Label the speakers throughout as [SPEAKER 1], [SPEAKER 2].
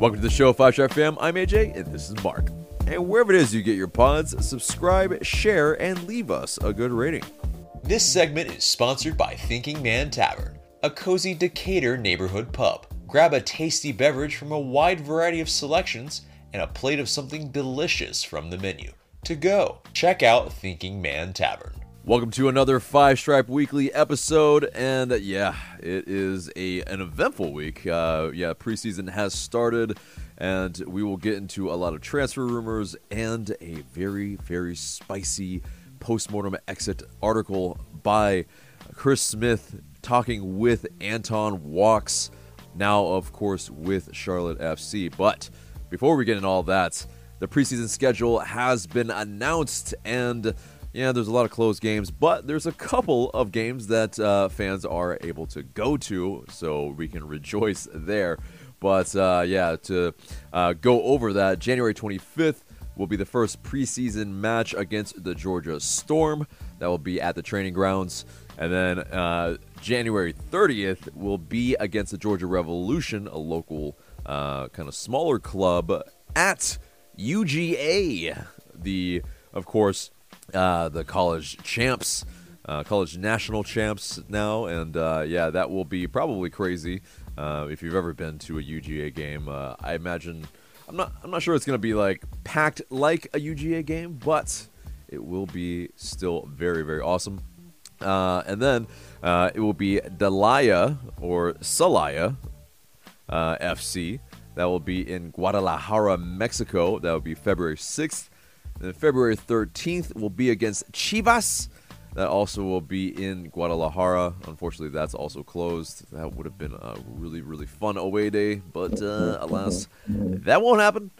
[SPEAKER 1] Welcome to the show, Five Star Fam. I'm AJ, and this is Mark. And wherever it is you get your pods, subscribe, share, and leave us a good rating.
[SPEAKER 2] This segment is sponsored by Thinking Man Tavern, a cozy Decatur neighborhood pub. Grab a tasty beverage from a wide variety of selections and a plate of something delicious from the menu. To go, check out Thinking Man Tavern.
[SPEAKER 1] Welcome to another Five Stripe Weekly episode, and yeah, it is a an eventful week. Uh, yeah, preseason has started, and we will get into a lot of transfer rumors and a very very spicy postmortem exit article by Chris Smith talking with Anton Walkes, now of course with Charlotte FC. But before we get into all that, the preseason schedule has been announced and yeah, there's a lot of closed games, but there's a couple of games that uh, fans are able to go to, so we can rejoice there. But uh, yeah, to uh, go over that, January 25th will be the first preseason match against the Georgia Storm. That will be at the training grounds. And then uh, January 30th will be against the Georgia Revolution, a local uh, kind of smaller club at UGA. The, of course, uh, the college champs, uh, college national champs now, and uh, yeah, that will be probably crazy. Uh, if you've ever been to a UGA game, uh, I imagine I'm not I'm not sure it's to be like packed like a UGA game, but it will be still very very awesome. Uh, and then it will be Delaya or Celaya FC. That will be in Guadalajara, Mexico. That will be February 6th then February 13th will be against Chivas. That also will be in Guadalajara. Unfortunately, that's also closed. That would have been a really, really fun away day, but uh, alas, that won't happen.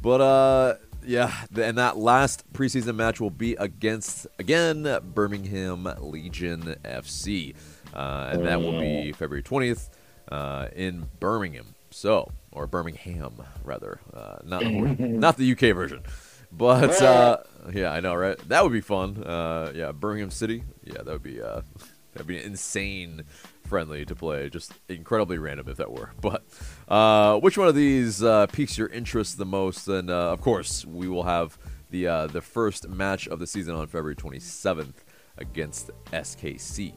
[SPEAKER 1] But uh, yeah, and that last preseason match will be against again Birmingham Legion FC, uh, and that will be February 20th uh, in Birmingham. So, or Birmingham rather, uh, not not the UK version. But uh, yeah, I know, right? That would be fun. Uh, yeah, Birmingham City. Yeah, that would be uh, that'd be insane friendly to play. Just incredibly random if that were. But uh, which one of these uh, piques your interest the most? And uh, of course, we will have the uh, the first match of the season on February 27th against SKC.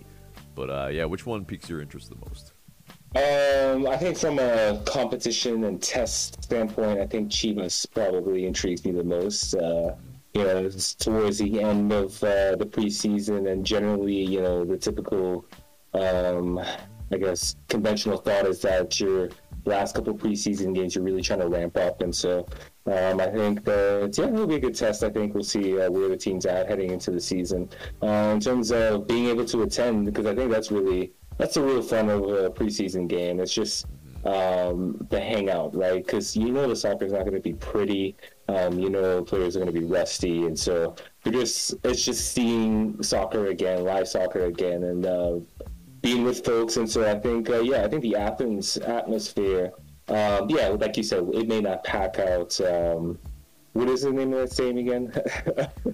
[SPEAKER 1] But uh, yeah, which one piques your interest the most?
[SPEAKER 3] Um, I think from a competition and test standpoint, I think Chivas probably intrigues me the most. Uh, you know, towards the end of uh, the preseason, and generally, you know, the typical, um, I guess, conventional thought is that your last couple preseason games you're really trying to ramp up, and so um, I think that yeah, it'll be a good test. I think we'll see uh, where the team's at heading into the season uh, in terms of being able to attend, because I think that's really that's the real fun of a preseason game. It's just um, the hangout, right? Because you know the soccer is not going to be pretty. Um, you know players are going to be rusty, and so you're just it's just seeing soccer again, live soccer again, and uh, being with folks. And so I think, uh, yeah, I think the Athens atmosphere, um, yeah, like you said, it may not pack out. Um, what is the name of that stadium again?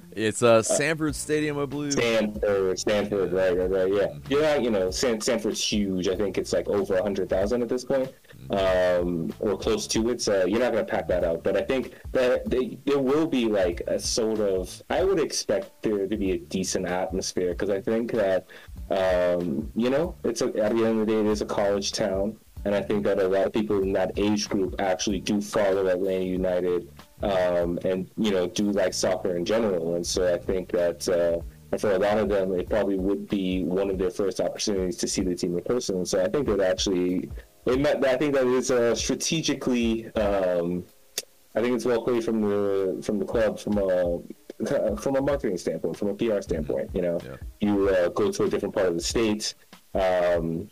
[SPEAKER 1] it's uh, Sanford Stadium, I believe.
[SPEAKER 3] Stanford, Stanford, right, right, right. Yeah, mm-hmm. yeah. You know, San, Stanford's huge. I think it's like over hundred thousand at this point, mm-hmm. um, or close to it. So you're not going to pack that out. But I think that they, there will be like a sort of. I would expect there to be a decent atmosphere because I think that, um, you know, it's a, at the end of the day, it is a college town. And I think that a lot of people in that age group actually do follow Atlanta United um, and you know do like soccer in general. And so I think that uh, for a lot of them, it probably would be one of their first opportunities to see the team in person. And So I think that actually, it met, I think that is uh, strategically. Um, I think it's well played from the from the club from a from a marketing standpoint, from a PR standpoint. You know, yeah. you uh, go to a different part of the state. Um,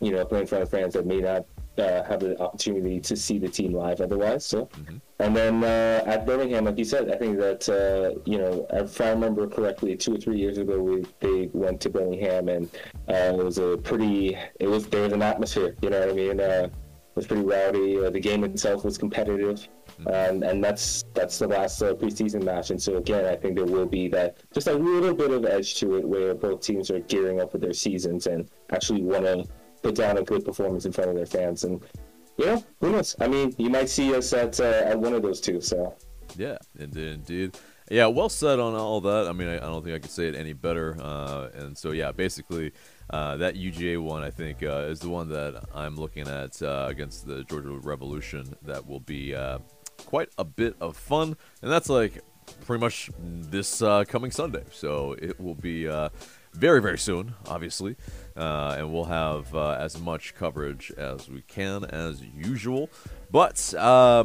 [SPEAKER 3] you know, playing in front of fans that may not uh, have the opportunity to see the team live otherwise. So, mm-hmm. and then uh, at Birmingham, like you said, I think that uh, you know, if I remember correctly, two or three years ago, we they went to Birmingham, and uh, it was a pretty, it was there was an atmosphere. You know what I mean? Uh, it was pretty rowdy. Uh, the game itself was competitive. Mm-hmm. And, and that's that's the last preseason match, and so again, I think there will be that just a little bit of edge to it, where both teams are gearing up for their seasons and actually want to put down a good performance in front of their fans. And you know, who knows? I mean, you might see us at uh, at one of those two. So
[SPEAKER 1] yeah, indeed, indeed. Yeah, well said on all that. I mean, I, I don't think I could say it any better. Uh, and so, yeah, basically, uh, that UGA one, I think, uh, is the one that I'm looking at uh, against the Georgia Revolution. That will be uh, quite a bit of fun, and that's like pretty much this uh, coming Sunday. So it will be very, very soon, obviously, and we'll have as much coverage as we can as usual. But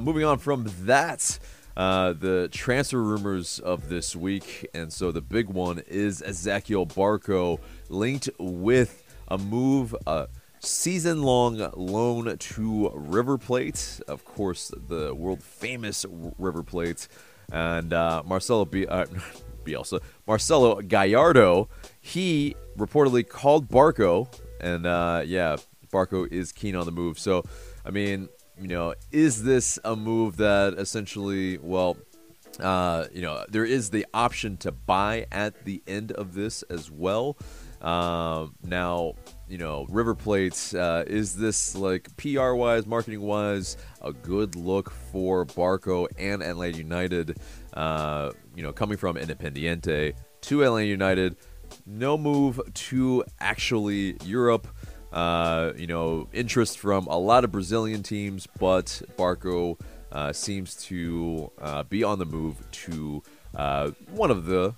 [SPEAKER 1] moving on from that. Uh, the transfer rumors of this week, and so the big one is Ezequiel Barco linked with a move, a season-long loan to River Plate, of course, the world famous River Plate, and uh, Marcelo B- uh, Bielsa, Marcelo Gallardo. He reportedly called Barco, and uh, yeah, Barco is keen on the move. So, I mean, you know, is this a move that essentially, well, uh, you know, there is the option to buy at the end of this as well. Um, now, you know, River Plate, uh, is this like PR wise, marketing wise, a good look for Barco and Atlanta United? Uh, you know, coming from Independiente to Atlanta United, no move to actually Europe. Uh, you know, interest from a lot of Brazilian teams, but Barco uh, seems to uh, be on the move to uh, one of the,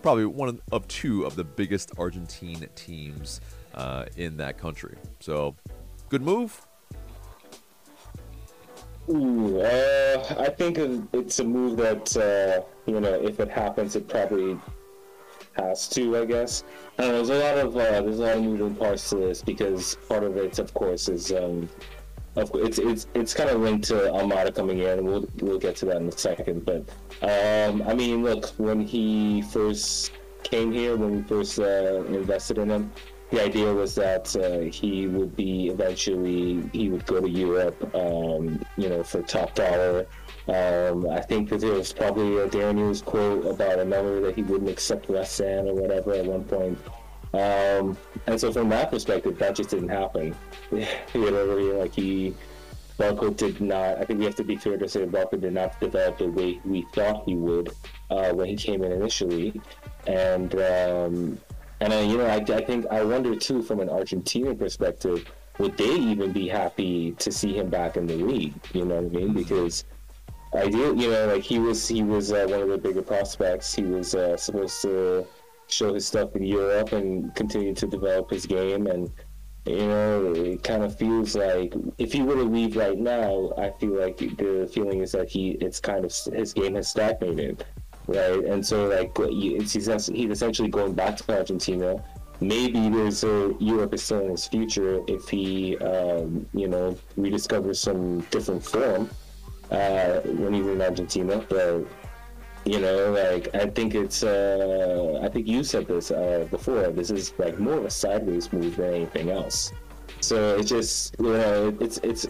[SPEAKER 1] probably one of two of the biggest Argentine teams uh, in that country. So, good move.
[SPEAKER 3] Ooh, I think it's a move that you know, if it happens, it probably has to, I guess. Uh, there's a lot of uh, there's a lot of moving parts to this because part of it, of course, is um, of it's it's it's kind of linked to Almada coming in. We'll we'll get to that in a second. But um, I mean, look, when he first came here, when we first uh, invested in him, the idea was that uh, he would be eventually he would go to Europe, um, you know, for top dollar um, I think that there was probably a Darren Eales quote about a number that he wouldn't accept less than or whatever at one point. Um, and so from that perspective, that just didn't happen. you know, like he, Barco did not, I think we have to be fair to say Barco did not develop the way we thought he would uh, when he came in initially. And, um, and I, you know, I, I think, I wonder too, from an Argentinian perspective, would they even be happy to see him back in the league? You know what I mean? Because I do, you know, like he was he was uh, one of the bigger prospects. He was uh, supposed to show his stuff in Europe and continue to develop his game. And you know, it kind of feels like if he were to leave right now, I feel like the feeling is that he it's kind of his game has stagnated, right? And so like he's he's essentially going back to Argentina. Maybe there's a Europe is still in his future if he um, you know rediscovers some different form uh, when he's in Argentina. But you know, like I think it's uh, I think you said this uh, before. This is like more of a sideways move than anything else. So it's just you know it's it's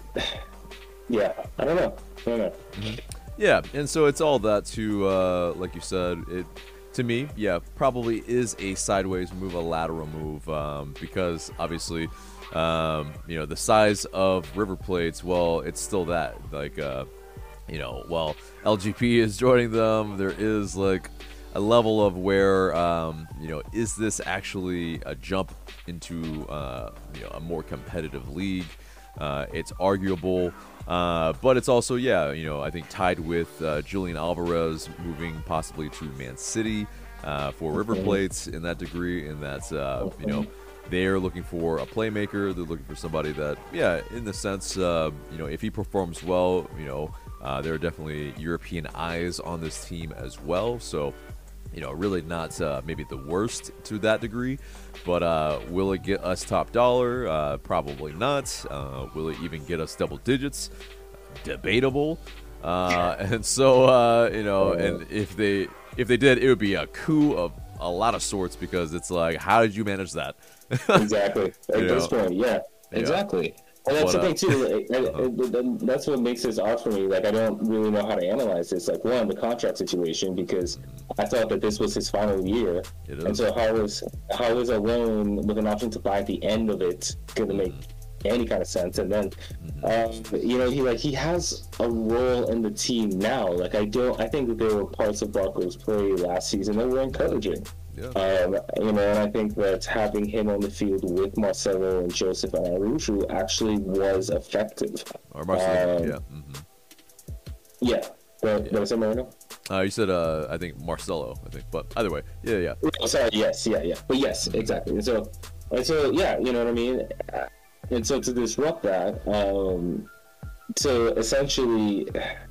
[SPEAKER 3] yeah I don't know I don't know.
[SPEAKER 1] Mm-hmm. Yeah, and so it's all that to uh, like you said it to me, yeah, probably is a sideways move, a lateral move, um, because obviously, um, you know, the size of River Plates, well, it's still that. Like, uh, you know, while LGP is joining them, there is like a level of where, um, you know, is this actually a jump into, uh, you know, a more competitive league? Uh, it's arguable, uh, but it's also, yeah, you know, I think tied with uh, Julian Alvarez moving possibly to Man City uh, for River Plates in that degree, and that's, uh, you know, they're looking for a playmaker. They're looking for somebody that, yeah, in the sense, uh, you know, if he performs well, you know, uh, there are definitely European eyes on this team as well. So, you know, really not uh, maybe the worst to that degree. But uh, will it get us top dollar? Uh, probably not. Uh, will it even get us double digits? Debatable. Uh, and so, you know, and if they if they did, it would be a coup of a lot of sorts because it's like, how did you manage that?
[SPEAKER 3] exactly. At this point, yeah, exactly. And that's but, the thing too. Uh, uh-huh. that's what makes this odd for me. Like I don't really know how to analyze this. Like one, the contract situation, because I thought that this was his final year, and so how was how was a loan with an option to buy at the end of it going to make any kind of sense. And then,
[SPEAKER 1] Mm-hmm.
[SPEAKER 3] um, you know, he like he has a role in the team now. Like I don't, I think that there were parts of Barco's play last season that were encouraging.
[SPEAKER 1] Yeah.
[SPEAKER 3] Um, you know, and I think that having him on the field with Marcelo and Josef and Araujo actually was effective.
[SPEAKER 1] Or Marcelo,
[SPEAKER 3] um,
[SPEAKER 1] yeah. hmm
[SPEAKER 3] Yeah. But, but is it Moreno?
[SPEAKER 1] Uh, you said, uh, I think Marcelo, I think, but either way, yeah, yeah.
[SPEAKER 3] Oh, sorry. Yes. Yeah. Yeah. But yes, exactly. And so, and so, yeah. You know what I mean. And so to disrupt that, um, to essentially,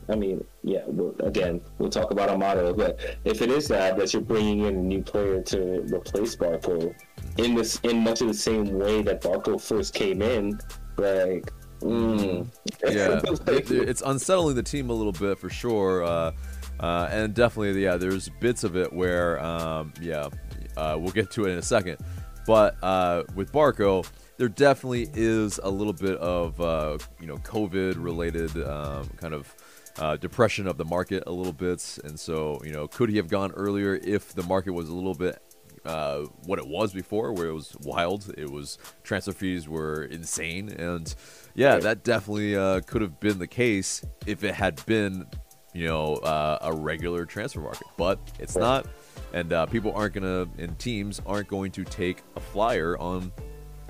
[SPEAKER 3] I mean, yeah. We'll, again, we'll talk about Almada, but if it is that that you're bringing in a new player to replace Barco in this in much of the same way that Barco first came in, like. Mm.
[SPEAKER 1] yeah, it- it's unsettling the team a little bit for sure, uh, uh, and definitely, yeah, there's bits of it where, um, yeah, uh, we'll get to it in a second, but uh, with Barco, there definitely is a little bit of uh, you know COVID-related um, kind of. Uh, depression of the market a little bit, and so you know, could he have gone earlier if the market was a little bit uh, what it was before, where it was wild. It was transfer fees were insane, and yeah, that definitely uh, could have been the case if it had been, you know, uh, a regular transfer market. But it's not, and uh, people aren't gonna, and teams aren't going to take a flyer on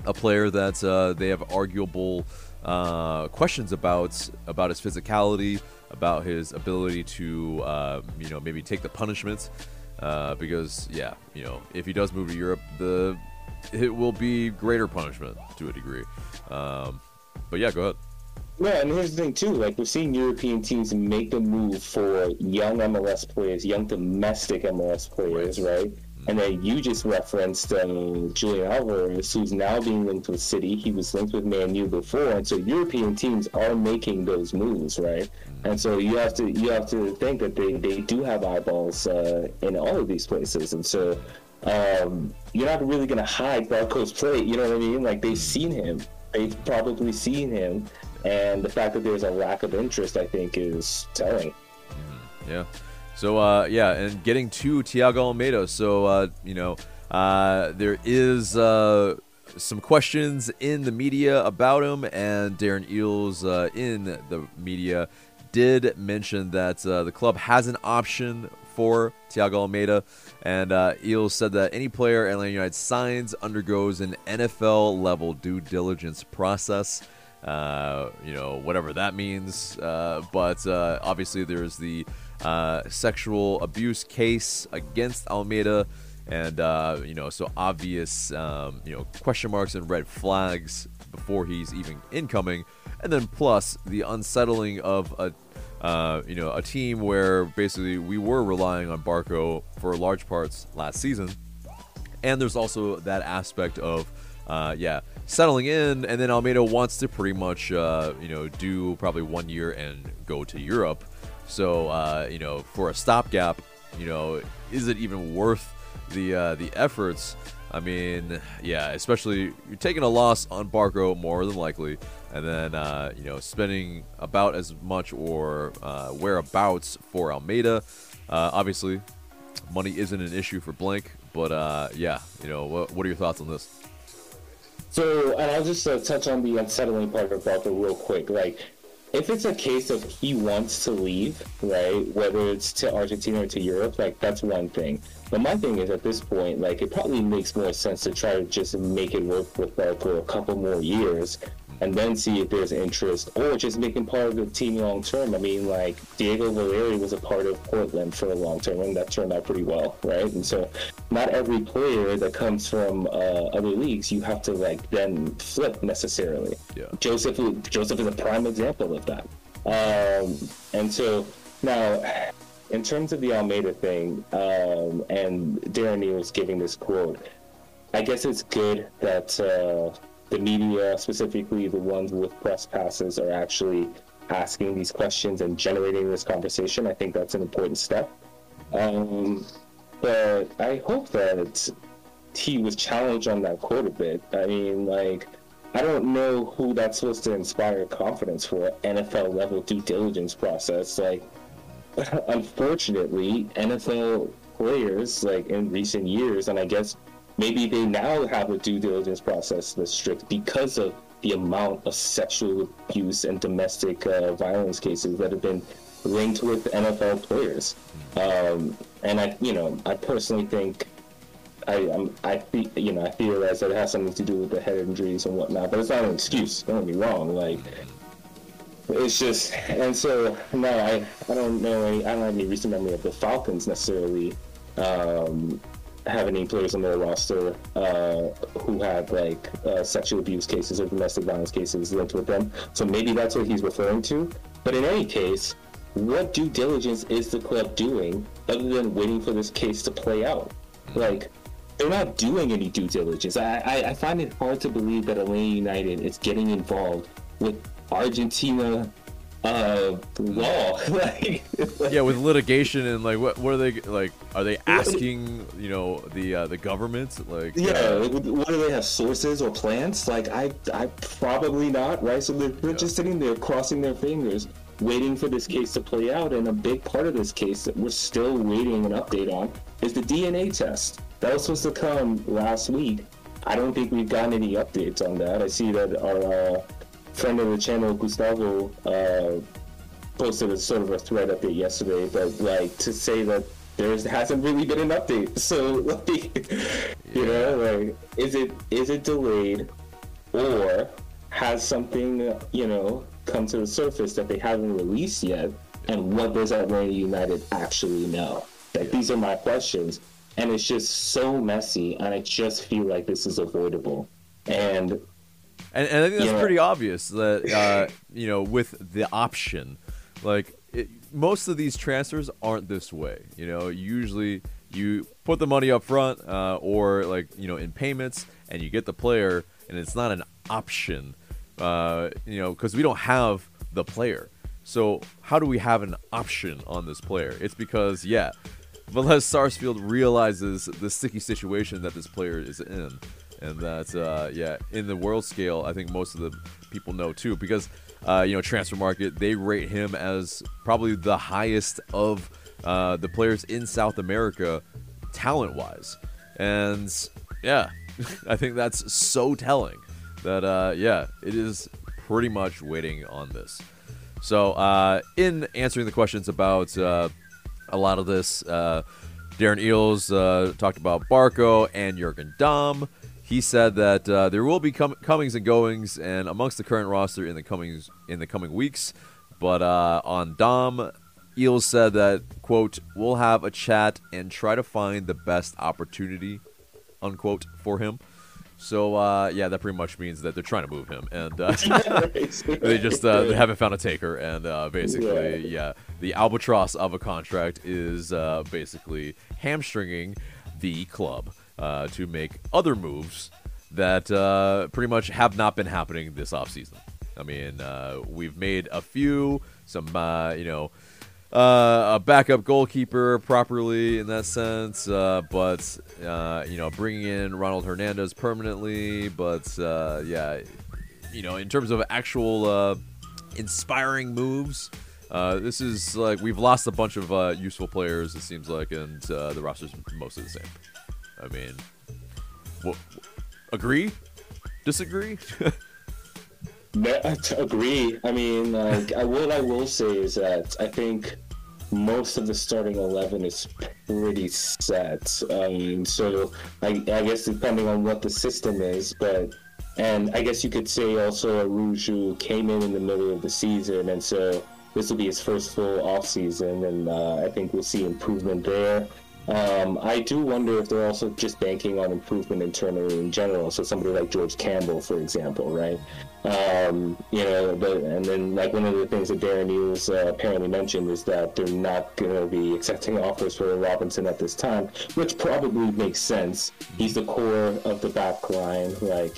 [SPEAKER 1] a player that uh, they have arguable uh, questions about about his physicality, about his ability to uh, you know maybe take the punishments. Uh, because yeah, you know if he does move to Europe, the it will be greater punishment to a degree. Um, but yeah, go ahead.
[SPEAKER 3] Yeah, and here's the thing too. Like we're seeing European teams make a move for young MLS players, young domestic MLS players, right? And then you just referenced um, Julian Alvarez, who's now being linked with City. He was linked with Man U before, and so European teams are making those moves, right? And so you have to you have to think that they, they do have eyeballs uh, in all of these places, and so um, you're not really gonna hide Barco's play. You know what I mean? Like they've seen him, they've probably seen him, and the fact that there's a lack of interest, I think, is telling.
[SPEAKER 1] Yeah. So uh, yeah, and getting to Thiago Almada. So uh, you know, uh, there is uh, some questions in the media about him, and Darren Eales uh, in the media did mention that uh, the club has an option for Thiago Almada, and Eales said that any player Atlanta United signs undergoes an NFL level due diligence process. You know, whatever that means. But obviously, there's the uh, sexual abuse case against Almada, and uh, you know, so obvious, um, you know, question marks and red flags before he's even incoming, and then plus the unsettling of a. Uh, you know, a team where basically we were relying on Barco for large parts last season, and there's also that aspect of uh, yeah settling in. And then almada wants to pretty much uh, you know do probably one year and go to europe so uh, you know for a stopgap you know is it even worth the uh, the efforts i mean yeah especially you're taking a loss on barco more than likely and then uh, you know spending about as much or uh, whereabouts for almada uh, obviously money isn't an issue for blank but uh, yeah you know what, what are your thoughts on this
[SPEAKER 3] So, and I'll just uh, touch on the unsettling part of Barco real quick. Like, if it's a case of he wants to leave, right, whether it's to Argentina or to Europe, like, that's one thing. But my thing is, at this point, like, it probably makes more sense to try to just make it work with Barco a couple more years and then see if there's interest or just make him part of the team long term. I mean, like, Diego Valeri was a part of Portland for a long term, and that turned out pretty well, right? And so, not every player that comes from uh, other leagues you have to like then flip necessarily.
[SPEAKER 1] Yeah.
[SPEAKER 3] Josef Josef is a prime example of that. Um, and so now, in terms of the Almada thing, um, and Darren Eales giving this quote, I guess it's good that uh, the media, specifically the ones with press passes, are actually asking these questions and generating this conversation. I think that's an important step. Um, but I hope that he was challenged on that quote a bit. I mean, like, I don't know who that's supposed to inspire confidence for NFL level due diligence process. Like, unfortunately, NFL players, like in recent years, and I guess maybe they now have a due diligence process that's strict because of the amount of sexual abuse and domestic uh, violence cases that have been linked with NFL players. Um, and I, you know, I personally think I, I'm, I, fe- you know, I theorize that it has something to do with the head injuries and whatnot, but it's not an excuse. Don't get me wrong. Like, it's just, and so no, I, I don't know any, I don't have any recent memory of the Falcons necessarily um, have any players on their roster uh, who had like uh, sexual abuse cases or domestic violence cases linked with them. So maybe that's what he's referring to. But in any case, what due diligence is the club doing other than waiting for this case to play out? Like, they're not doing any due diligence. I, I, I find it hard to believe that Atlanta United is getting involved with Argentina uh, law. like,
[SPEAKER 1] yeah, with litigation and like what what are they like? Are they asking you know the uh, the government like?
[SPEAKER 3] Yeah,
[SPEAKER 1] uh,
[SPEAKER 3] what do they have sources or plants? Like I, I probably not, right? So they're, they're just sitting there crossing their fingers, waiting for this case to play out. And a big part of this case that we're still waiting an update on is the DNA test that was supposed to come last week. I don't think we've gotten any updates on that. I see that our uh, friend of the channel, Gustavo, uh, posted a sort of a thread update yesterday, but like to say that there hasn't really been an update. So like, you know, like is it is it delayed, or has something you know come to the surface that they haven't released yet? And what does Atlanta United actually know? Like these are my questions, and it's just so messy, and I just feel like this is avoidable. And
[SPEAKER 1] and, and I think that's
[SPEAKER 3] Yeah.
[SPEAKER 1] pretty obvious that uh, you know with the option, like it, most of these transfers aren't this way. You know, usually you put the money up front uh, or like you know in payments, and you get the player, and it's not an option. Uh, you know, because we don't have the player. So how do we have an option on this player? It's because yeah, Velez Sarsfield realizes the sticky situation that this player is in, and that uh, yeah, in the world scale, I think most of the people know too, because uh, you know transfer market they rate him as probably the highest of uh, the players in South America, talent wise, and yeah, I think that's so telling that uh, yeah, it is pretty much waiting on this. So, uh, in answering the questions about uh, a lot of this, uh, Darren Eales uh, talked about Barco and Jurgen Damm. He said that uh, there will be com- comings and goings, and amongst the current roster in the comings in the coming weeks. But uh, on Damm, Eales said that quote We'll have a chat and try to find the best opportunity unquote for him. So uh, yeah, that pretty much means that they're trying to move him, and uh, they just uh, they haven't found a taker, and uh, basically, yeah. the albatross of a contract is uh, basically hamstringing the club uh, to make other moves that uh, pretty much have not been happening this offseason. I mean, uh, we've made a few, some uh, you know. Uh, a backup goalkeeper properly in that sense, uh, but you know, bringing in Ronald Hernandez permanently. But yeah, you know, in terms of actual inspiring moves, uh, this is like we've lost a bunch of uh, useful players. It seems like, and uh, the roster's mostly the same. I mean, wh- agree? Disagree?
[SPEAKER 3] No, agree. I mean, like, I, what I will say is that I think most of the starting eleven is pretty set. Mean, so I, I guess depending on what the system is, but and I guess you could say also Araujo came in in the middle of the season, and so this will be his first full off season, and uh, I think we'll see improvement there. Um, I do wonder if they're also just banking on improvement internally in general. So somebody like George Campbell, for example, right? Um, you know, but and then like one of the things that Darren Eales uh, apparently mentioned is that they're not going to be accepting offers for Robinson at this time, which probably makes sense. He's the core of the back line, like.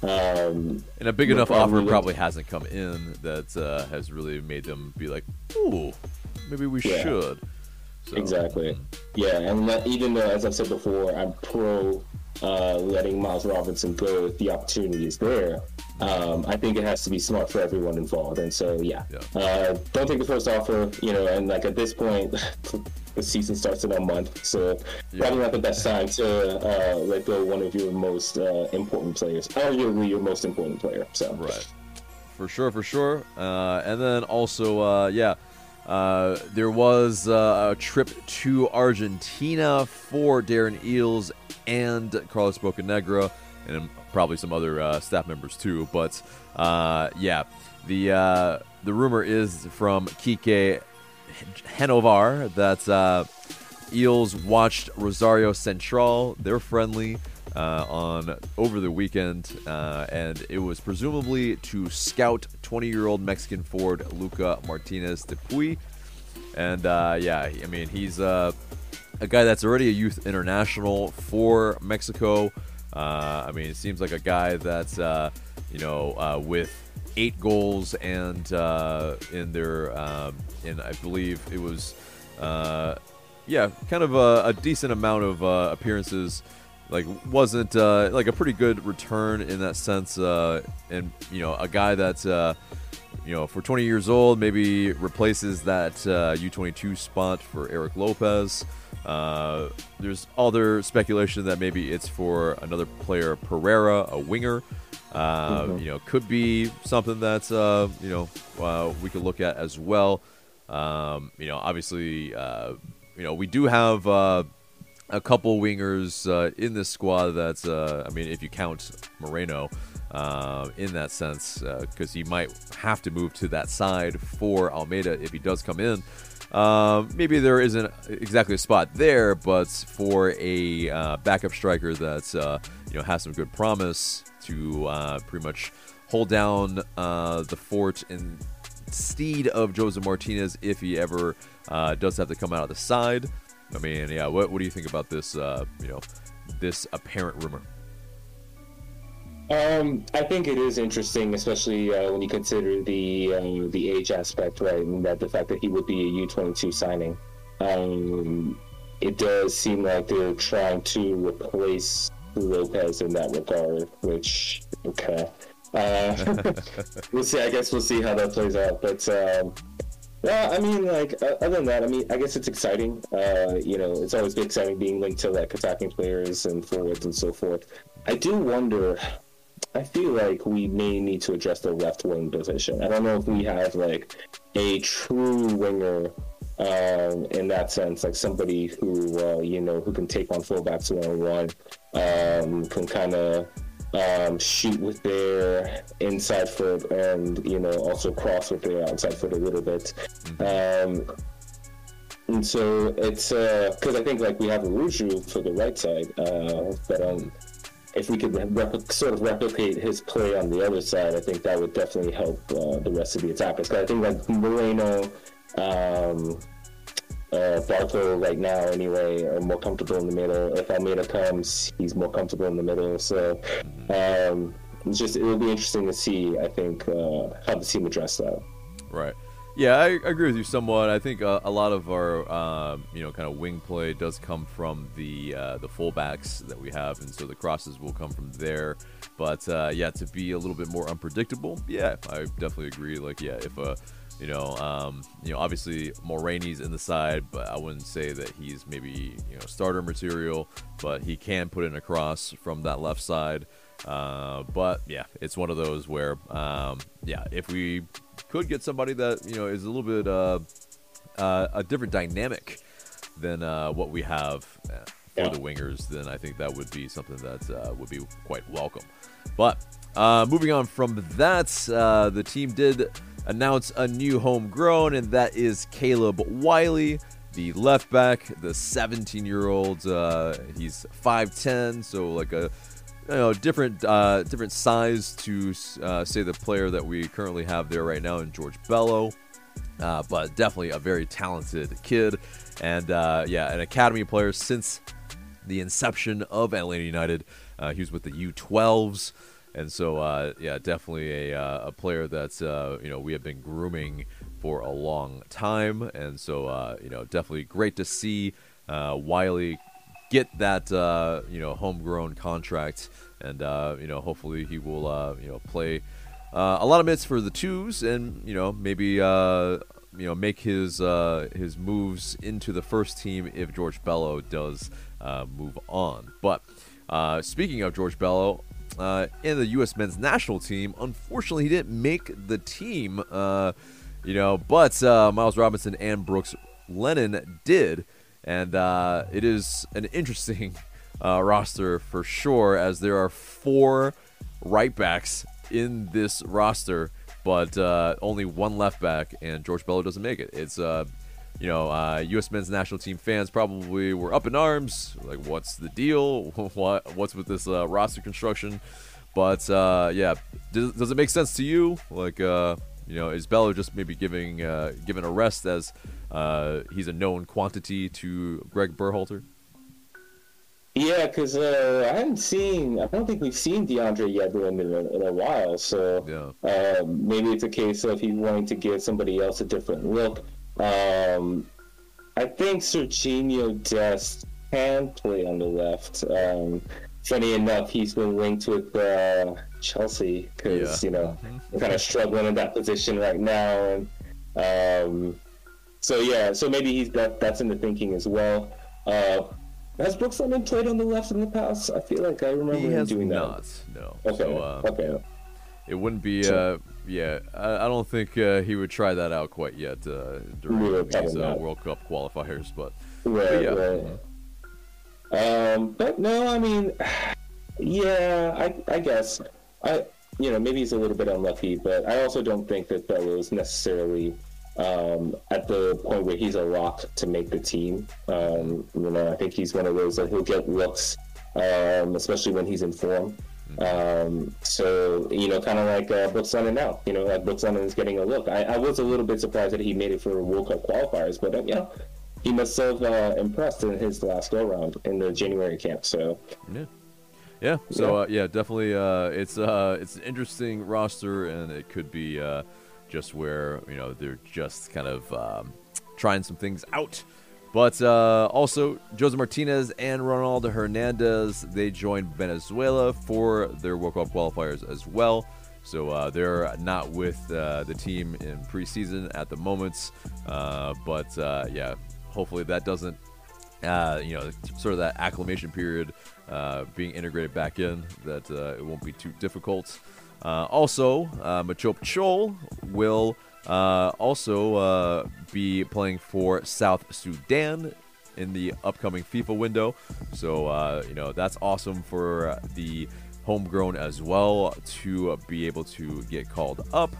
[SPEAKER 3] Um,
[SPEAKER 1] and a big enough offer
[SPEAKER 3] probably-
[SPEAKER 1] probably hasn't come in that uh, has really made them be like, ooh, maybe we
[SPEAKER 3] Yeah.
[SPEAKER 1] should. So,
[SPEAKER 3] Exactly. Yeah, and even though, as I've said before, I'm pro uh, letting Miles Robinson go if the opportunity is there. um, I think it has to be smart for everyone involved. And so, yeah,
[SPEAKER 1] Yeah.
[SPEAKER 3] Uh, don't take the first offer. You know, and like at this point, the season starts in a month, so
[SPEAKER 1] Yeah.
[SPEAKER 3] probably not the best time to uh, let go one of your most uh, important players, arguably your most important player. So,
[SPEAKER 1] Right. For sure, for sure. Uh, and then also, uh, yeah, uh, there was uh, a trip to Argentina for Darren Eales and Carlos Bocanegra, and probably some other uh, staff members too. But uh, yeah, the uh, the rumor is from Kike Henovar that Eales watched Rosario Central. They're friendly uh, on over the weekend, uh, and it was presumably to scout 20-year-old Mexican forward Luca Martinez Dupuy. And uh, yeah, I mean he's uh, a guy that's already a youth international for Mexico. Uh, I mean, it seems like a guy that's uh, you know uh, with eight goals and uh, in their um, in I believe it was uh, yeah kind of a, a decent amount of uh, appearances. Like wasn't uh, like a pretty good return in that sense, uh, and you know a guy that's uh, you know, for 20 years old, maybe replaces that uh, U22 spot for Eric Lopez. Uh, there's other speculation that maybe it's for another player, Pereira, a winger. Uh,
[SPEAKER 3] Mhm.
[SPEAKER 1] You know, could be something that's uh, you know uh, we could look at as well. Um, you know, obviously, uh, you know we do have uh, a couple wingers uh, in this squad. That's uh, I mean, if you count Moreno uh, in that sense, because he might have to move to that side for Almada if he does come in. Um, maybe there isn't exactly a spot there, but for a uh, backup striker that uh, you know has some good promise to uh, pretty much hold down uh, the fort instead of Jose Martinez if he ever uh, does have to come out of the side. I mean, yeah. What, what do you think about this? Uh, you know, this apparent rumor.
[SPEAKER 3] Um, I think it is interesting, especially uh, when you consider the um, the age aspect, right? And that the fact that he would be a U twenty two signing. Um, it does seem like they're trying to replace Lopez in that regard, which okay. Uh, we'll see. I guess we'll see how that plays out. But um, yeah, I mean, like other than that, I mean, I guess it's exciting. Uh, you know, it's always been exciting being linked to like attacking players and forwards and so forth. I do wonder. I feel like we may need to address the left wing position. I don't know if we have like a true winger um, in that sense, like somebody who uh, you know who can take on fullbacks one on one, can kind of um, shoot with their inside foot and you know also cross with their outside foot a little bit. Um, and so it's because I think like we have Araujo for the right side, uh, but um, if we could repli- sort of replicate his play on the other side, I think that would definitely help uh, the rest of the attackers. Because I think like Moreno, um, uh, Barco right now anyway are more comfortable in the middle. If Almada comes, he's more comfortable in the middle. So um, it's just it will be interesting to see. I think uh, how the team address that.
[SPEAKER 1] Right. Yeah, I agree with you somewhat. I think uh, a lot of our, um, you know, kind of wing play does come from the uh, the fullbacks that we have, and so the crosses will come from there. But uh, yeah, to be a little bit more unpredictable, yeah, I definitely agree. Like, yeah, if uh, you know, um, you know, obviously Mulraney's in the side, but I wouldn't say that he's maybe you know starter material, but he can put in a cross from that left side. Uh, but yeah, it's one of those where, um, yeah, if we could get somebody that you know is a little bit uh, uh, a different dynamic than uh, what we have uh, for
[SPEAKER 3] Yeah.
[SPEAKER 1] the wingers, then I think that would be something that uh, would be quite welcome. But uh, moving on from that, uh, the team did announce a new homegrown, and that is Caleb Wiley, the left back, the 17 year old. Uh, he's 5'10, so like a you know, different uh, different size to uh, say the player that we currently have there right now in George Bello. Uh, but definitely a very talented kid, and uh, yeah, an academy player since the inception of Atlanta United. Uh, he was with the U12s, and so uh, yeah, definitely a, uh, a player that's uh, you know we have been grooming for a long time, and so uh, you know definitely great to see uh, Wiley get that uh, you know homegrown contract and you know, hopefully he will you know play a lot of minutes for the twos, and you know maybe you know make his uh, his moves into the first team if George Bello does uh, move on. But uh, speaking of George Bello. Uh, in the U.S. men's national team, unfortunately, he didn't make the team. Uh, you know, but uh, Miles Robinson and Brooks Lennon did, and uh, it is an interesting uh, roster for sure, as there are four right backs in this roster, but uh, only one left back, and George Bello doesn't make it. It's you know, uh, U.S. men's national team fans probably were up in arms, like, what's the deal? what what's with this uh, roster construction? But uh, yeah, does, does it make sense to you? Like, uh, you know, is Bello just maybe giving uh, given a rest as uh, he's a known quantity to Greg Berhalter?
[SPEAKER 3] Yeah, because uh, I haven't seen. I don't think we've seen DeAndre Yedlin in a, in a while. So
[SPEAKER 1] Yeah.
[SPEAKER 3] um, maybe it's a case of he's wanting to give somebody else a different look. Um, I think Serginho Dest can play on the left. Um, funny enough, he's been linked with uh, Chelsea because
[SPEAKER 1] Yeah.
[SPEAKER 3] you know they're kind of struggling in that position right now, and um, so yeah, so maybe he's that that's in the thinking as well. Uh, has Brooks Lennon played on the left in the past? I feel like I remember
[SPEAKER 1] He
[SPEAKER 3] him
[SPEAKER 1] has
[SPEAKER 3] doing
[SPEAKER 1] not. No.
[SPEAKER 3] that. Okay,
[SPEAKER 1] So uh,
[SPEAKER 3] okay.
[SPEAKER 1] it wouldn't be.
[SPEAKER 3] So-
[SPEAKER 1] Uh, yeah, I, I don't think uh, he would try that out quite yet uh, during
[SPEAKER 3] Yeah,
[SPEAKER 1] these uh. World Cup qualifiers. But
[SPEAKER 3] Right,
[SPEAKER 1] yeah.
[SPEAKER 3] right. Um, but no, I mean, yeah, I, I guess I, you know, maybe he's a little bit unlucky, but I also don't think that Bello is necessarily um, at the point where he's a lock to make the team. Um, you know, I think he's one of those that he'll get looks, um, especially when he's in form. Um, so you know, kind of like uh, Brooks Lennon now. You know, like Brooks Lennon is getting a look. I, I was a little bit surprised that he made it for World Cup qualifiers, but uh, you know, he must have uh, impressed in his last go round in the January camp. So
[SPEAKER 1] yeah, yeah. So uh, yeah, definitely. Uh, it's uh, it's an interesting roster, and it could be uh, just where you know they're just kind of um, trying some things out. But uh, also, Jose Martinez and Ronaldo Hernandez they joined Venezuela for their World Cup qualifiers as well. So uh, they're not with uh, the team in preseason at the moment. Uh, but uh, yeah, hopefully that doesn't uh, you know, sort of that acclimation period being integrated back in, that it won't be too difficult. Also, uh, Machop Chol will uh, also uh, be playing for South Sudan in the upcoming FIFA window. So, uh, you know, that's awesome for the homegrown as well to be able to get called up.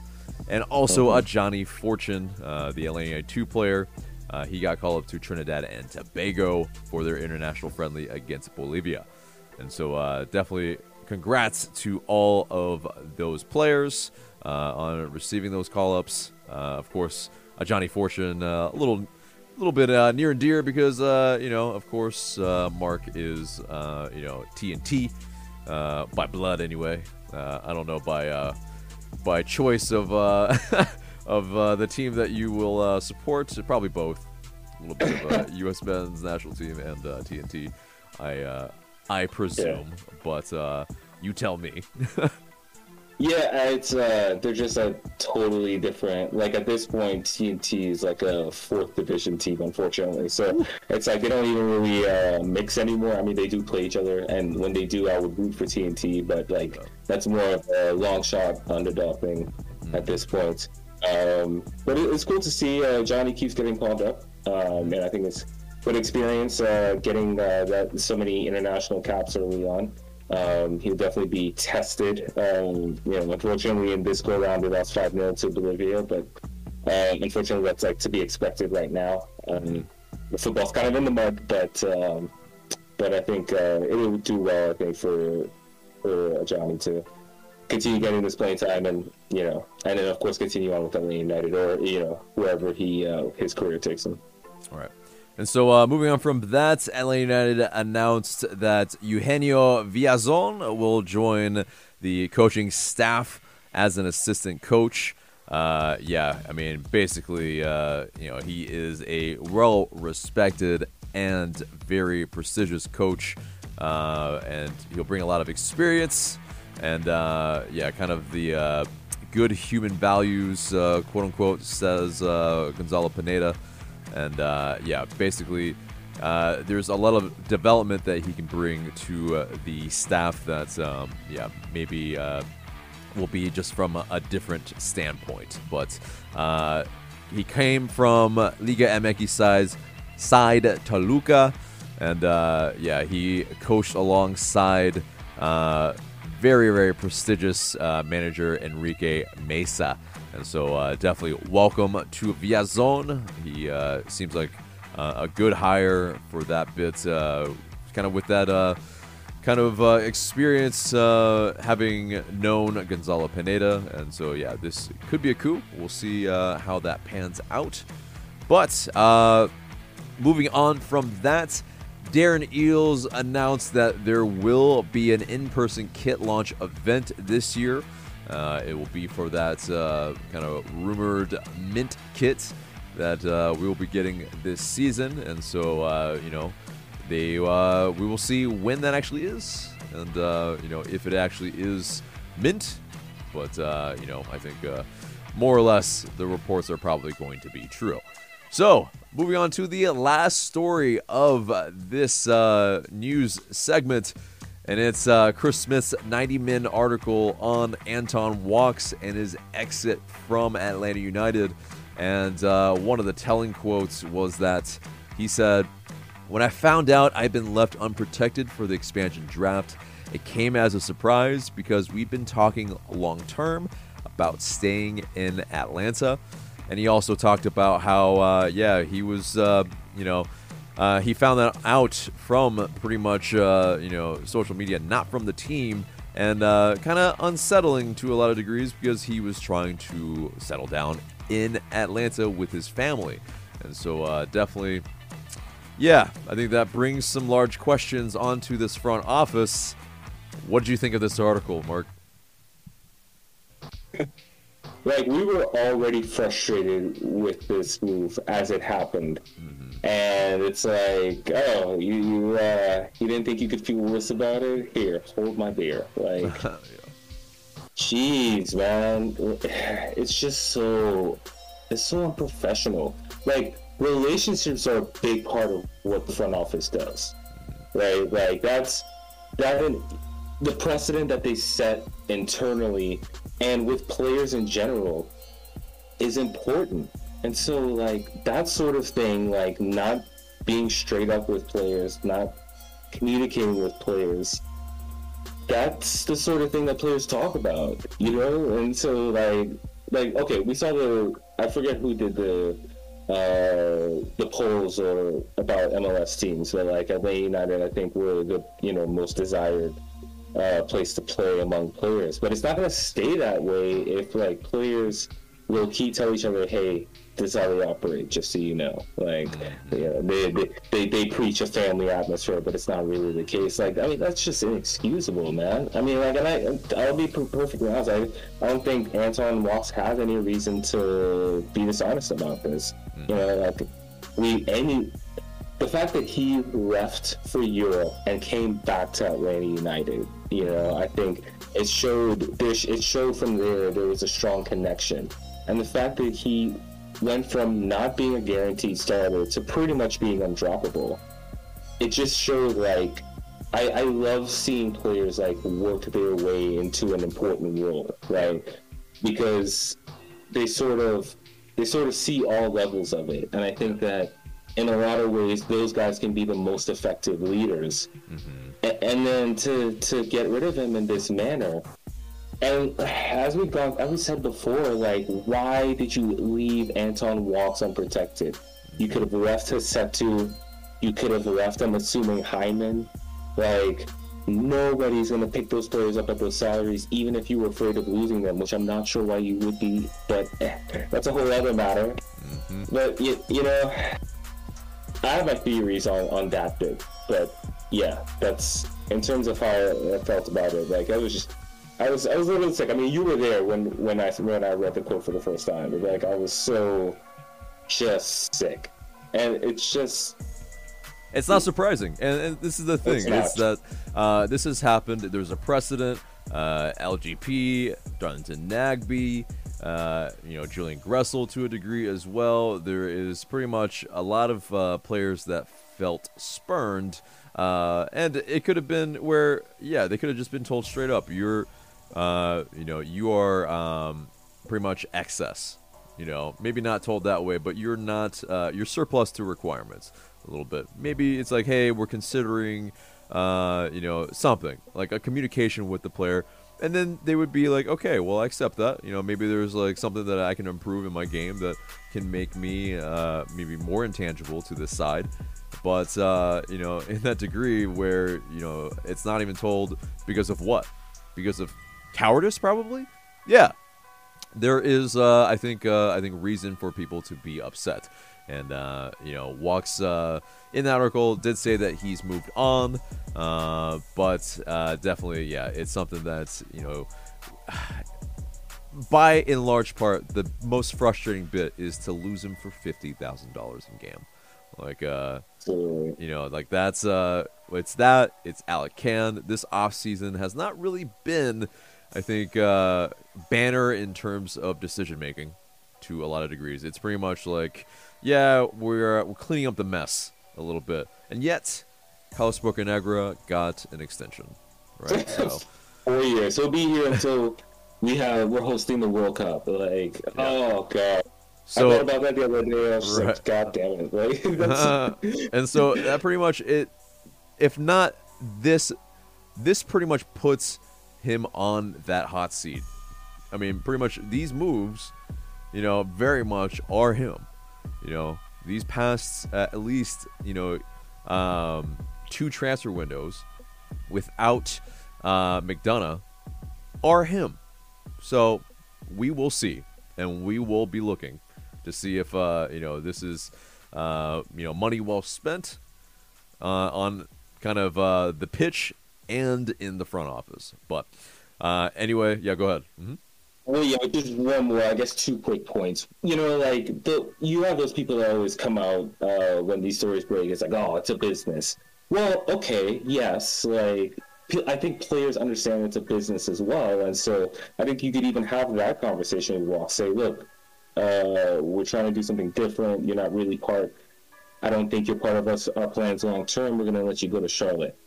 [SPEAKER 1] And also a Johnny Fortune, uh, the LA 2 player. Uh, he got called up to Trinidad and Tobago for their international friendly against Bolivia. And so, uh, definitely congrats to all of those players uh, on receiving those call ups. Uh, of course, a Johnny Fortune, uh, a little little bit uh, near and dear because uh, you know, of course, uh, Mark is uh, you know TNT uh, by blood anyway. Uh, I don't know by uh, by choice of uh, of uh, the team that you will uh, support. Probably both. A little bit of uh, U.S. men's national team and uh, TNT. I uh, I presume, but uh, you tell me.
[SPEAKER 3] yeah, it's uh, they're just a totally different. Like at this point, TNT is like a fourth division team, unfortunately. So it's like they don't even really uh, mix anymore. I mean, they do play each other, and when they do, I would root for TNT. But like that's more of a long shot underdog thing at this point. Um, but it, it's cool to see uh, Johnny keeps getting called up, um, and I think it's good experience uh, getting uh, that so many international caps early on. Um, he'll definitely be tested. Um, you know, unfortunately, in this go round, we lost five 0 to Bolivia, but um, unfortunately, that's like to be expected right now. Um, the football's kind of in the mud, but um, but I think uh, it will do well. I think for for Johnny to continue getting this playing time, and you know, and then of course continue on with United or you know wherever he uh, his career takes him.
[SPEAKER 1] All right. And so, uh, moving on from that, LA United announced that Eugenio Villazon will join the coaching staff as an assistant coach. Uh, yeah, I mean, basically, uh, you know, he is a well respected and very prestigious coach uh, and he'll bring a lot of experience and uh, yeah, kind of the uh, good human values, quote unquote, says Gonzalo Pineda, and uh, yeah, basically. Uh, there's a lot of development that he can bring to uh, the staff that, um, yeah, maybe uh, will be just from a, different standpoint. But uh, he came from Liga MX size side Toluca, and uh, yeah, he coached alongside very very prestigious manager Enrique Meza, and so uh, definitely welcome to Villazon. He uh, seems like uh, a good hire for that bit, uh, kind of with that uh, kind of uh, experience having known Gonzalo Pineda, and so yeah, this could be a coup. We'll see how that pans out. But moving on from that, Darren Eales announced that there will be an in-person kit launch event this year. Uh, it will be for that uh, kind of rumored mint kit that uh, we will be getting this season, and so uh, you know they uh, we will see when that actually is, and you know if it actually is mint. But you know, I think more or less the reports are probably going to be true. So moving on to the last story of this news segment. And it's uh, Chris Smith's 90 min article on Anton Walkes and his exit from Atlanta United. And uh, one of the telling quotes was that he said, When I found out I'd been left unprotected for the expansion draft, it came as a surprise because we've been talking long term about staying in Atlanta. And he also talked about how, uh, yeah, he was, uh, you know, uh, he found that out from pretty much, uh, you know, social media, not from the team, and uh, kind of unsettling to a lot of degrees because he was trying to settle down in Atlanta with his family. And so, uh, definitely, yeah, I think that brings some large questions onto this front office. What did you think of this article, Mark?
[SPEAKER 3] like we were already frustrated with this move as it happened. And it's like oh you you, uh, you didn't think you could feel worse about it? Here hold my beer. Like jeez man. It's just so it's so unprofessional. Like relationships are a big part of what the front office does. Right? Like that's that the precedent that they set internally and with players in general is important. And so, like, that sort of thing, like, not being straight up with players, not communicating with players, that's the sort of thing that players talk about, you know? And so, like, like okay, we saw the, I forget who did the, uh, the polls or about MLS teams, but like Atlanta United, I think were the you know most desired uh, place to play among players. But it's not going to stay that way if like players will keep tell each other, "Hey, this is how they operate." Just so you know, like you know, they, they they they preach a family atmosphere, but it's not really the case. Like I mean, that's just inexcusable, man. I mean, like, and I I'll be perfectly honest. I I don't think Anton Walkes has any reason to be dishonest about this. You know, like we any the fact that he left for Europe and came back to Atlanta United, you know, I think it showed. It showed from there there was a strong connection, and the fact that he went from not being a guaranteed starter to pretty much being undroppable, it just showed like I, I love seeing players like work their way into an important role, right? Because they sort of they sort of see all levels of it, and I think that in a lot of ways, those guys can be the most effective leaders. A- and then to to get rid of him in this manner, and as we've gone, as we said before, like why did you leave Anton Walkes unprotected? You could have left Hasetu, you could have left. I'm assuming Hyman, like. Nobody's gonna pick those players up at those salaries, even if you were afraid of losing them, which I'm not sure why you would be. But eh, that's a whole other matter. But you, you know, I have my theories on, on that bit, but yeah, that's in terms of how I felt about it. Like I was just, I was, I was a little sick. I mean, you were there when when I when I read the quote for the first time. But like I was so just sick, and it's just
[SPEAKER 1] It's not surprising, and, and this is the thing:
[SPEAKER 3] It's
[SPEAKER 1] it's, that uh, this has happened. There's a precedent. Uh, LGP, Darlington Nagbe, uh, you know Julian Gressel to a degree as well. There is pretty much a lot of uh, players that felt spurned, uh, and it could have been where, yeah, they could have just been told straight up, you're, uh, you know, you are um, pretty much excess. You know, maybe not told that way, but you're not, uh, you're surplus to requirements a little bit. Maybe it's like, hey, we're considering, uh, you know, something like a communication with the player, and then they would be like, okay, well, I accept that. You know, maybe there's like something that I can improve in my game that can make me uh, maybe more intangible to this side. But uh, you know, in that degree where you know it's not even told because of what? Because of cowardice, probably. Yeah, there is uh, I think uh, I think reason for people to be upset. And uh, you know, Walkes uh, in that article did say that he's moved on, uh, but uh, definitely, yeah, it's something that's you know, by in large part, the most frustrating bit is to lose him for fifty thousand dollars in gam Like, uh, you know, like that's uh it's that, it's Alec Can. This off season has not really been, I think, uh banner in terms of decision making to a lot of degrees. It's pretty much like, yeah, we're uh, we're cleaning up the mess a little bit. And yet, Carlos Bocanegra got an extension. Right? So
[SPEAKER 3] four years. He'll be here until we have we're hosting the World Cup. Like, oh god. I
[SPEAKER 1] so
[SPEAKER 3] thought about that the other day. I was
[SPEAKER 1] Right.
[SPEAKER 3] like, God damn it! Like, that's,
[SPEAKER 1] and so that pretty much it if not this this pretty much puts him on that hot seat i mean pretty much these moves you know very much are him you know these past uh, at least you know um, two transfer windows without uh, mcdonough are him so we will see and we will be looking to see if uh, you know this is uh, you know money well spent uh, on kind of uh, the pitch and in the front office. But uh, anyway, yeah, go ahead. hmm
[SPEAKER 3] Well, yeah, just one more. I guess two quick points. You know, like the you have those people that always come out uh, when these stories break. It's like, oh, it's a business. Well, okay, yes, like I think players understand it's a business as well, and so I think you could even have that conversation with Walk. Say, look, uh, we're trying to do something different. You're not really part. I don't think you're part of us. Our plans long term. We're gonna let you go to Charlotte.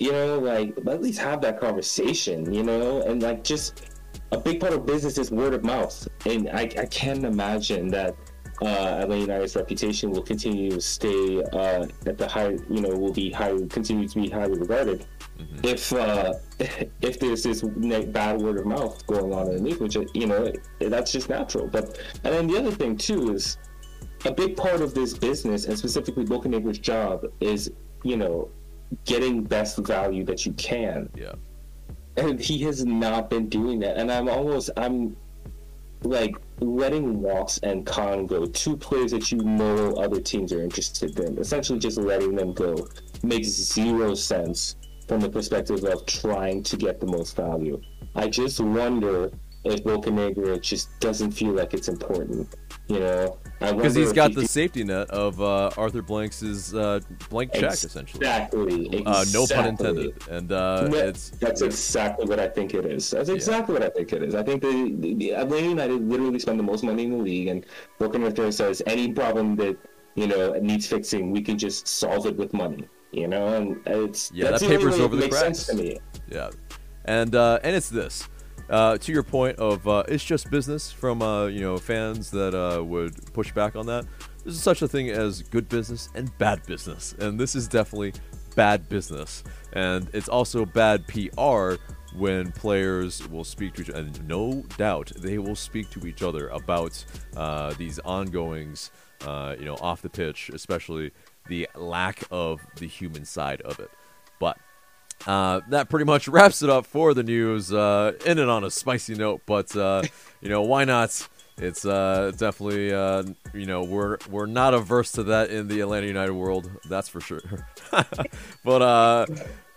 [SPEAKER 3] You know, like at least have that conversation. You know, and like just a big part of business is word of mouth, and I, I can't imagine that uh, Atlanta United's reputation will continue to stay uh, at the high, you know, will be high, continue to be highly regarded. If uh, if there's this bad word of mouth going on in the league, which you know, that's just natural. But and then the other thing too is a big part of this business, and specifically Bocanegra's job, is you know getting best value that you can
[SPEAKER 1] Yeah.
[SPEAKER 3] And he has not been doing that. And I'm almost I'm like letting Walkes and Khan go, two players that you know other teams are interested in. Essentially, just letting them go makes zero sense from the perspective of trying to get the most value. I just wonder if Bocanegra just doesn't feel like it's important. You know,
[SPEAKER 1] Because he's got
[SPEAKER 3] he
[SPEAKER 1] the
[SPEAKER 3] fe-
[SPEAKER 1] safety net of uh, Arthur Blank's uh, blank check,
[SPEAKER 3] Ex-
[SPEAKER 1] essentially.
[SPEAKER 3] Exactly.
[SPEAKER 1] Uh, no pun intended. And uh,
[SPEAKER 3] No,
[SPEAKER 1] it's
[SPEAKER 3] that's exactly what I think it is. That's exactly what I think it is. I think the, the, the Atlanta United literally spend the most money in the league, and Broken Richter says any problem that you know needs fixing, we can just solve it with money. You know, and it's
[SPEAKER 1] Yeah, that paper's over the cracks.
[SPEAKER 3] to me.
[SPEAKER 1] Yeah, and uh, and it's this. Uh, to your point of uh, it's just business from uh, you know fans that uh, would push back on that. There's such a thing as good business and bad business, and this is definitely bad business, and it's also bad PR when players will speak to each other. And no doubt they will speak to each other about uh, these ongoings, uh, you know, off the pitch, especially the lack of the human side of it. But uh, that pretty much wraps it up for the news. Uh, in and on a spicy note, but uh, you know why not? It's uh, definitely uh, you know we're we're not averse to that in the Atlanta United world, that's for sure. but uh,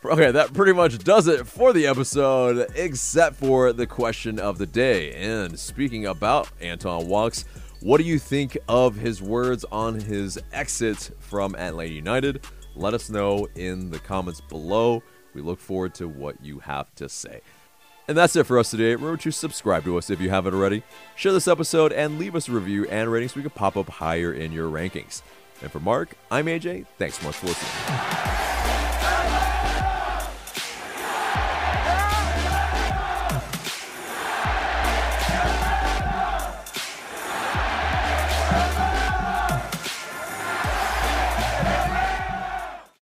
[SPEAKER 1] okay, that pretty much does it for the episode, except for the question of the day. And speaking about Anton Walkes, what do you think of his words on his exit from Atlanta United? let us know in the comments below. We look forward to what you have to say. And that's it for us today. Remember to subscribe to us if you haven't already. Share this episode and leave us a review and rating so we can pop up higher in your rankings. And for Mark, I'm AJ. Thanks so much for listening.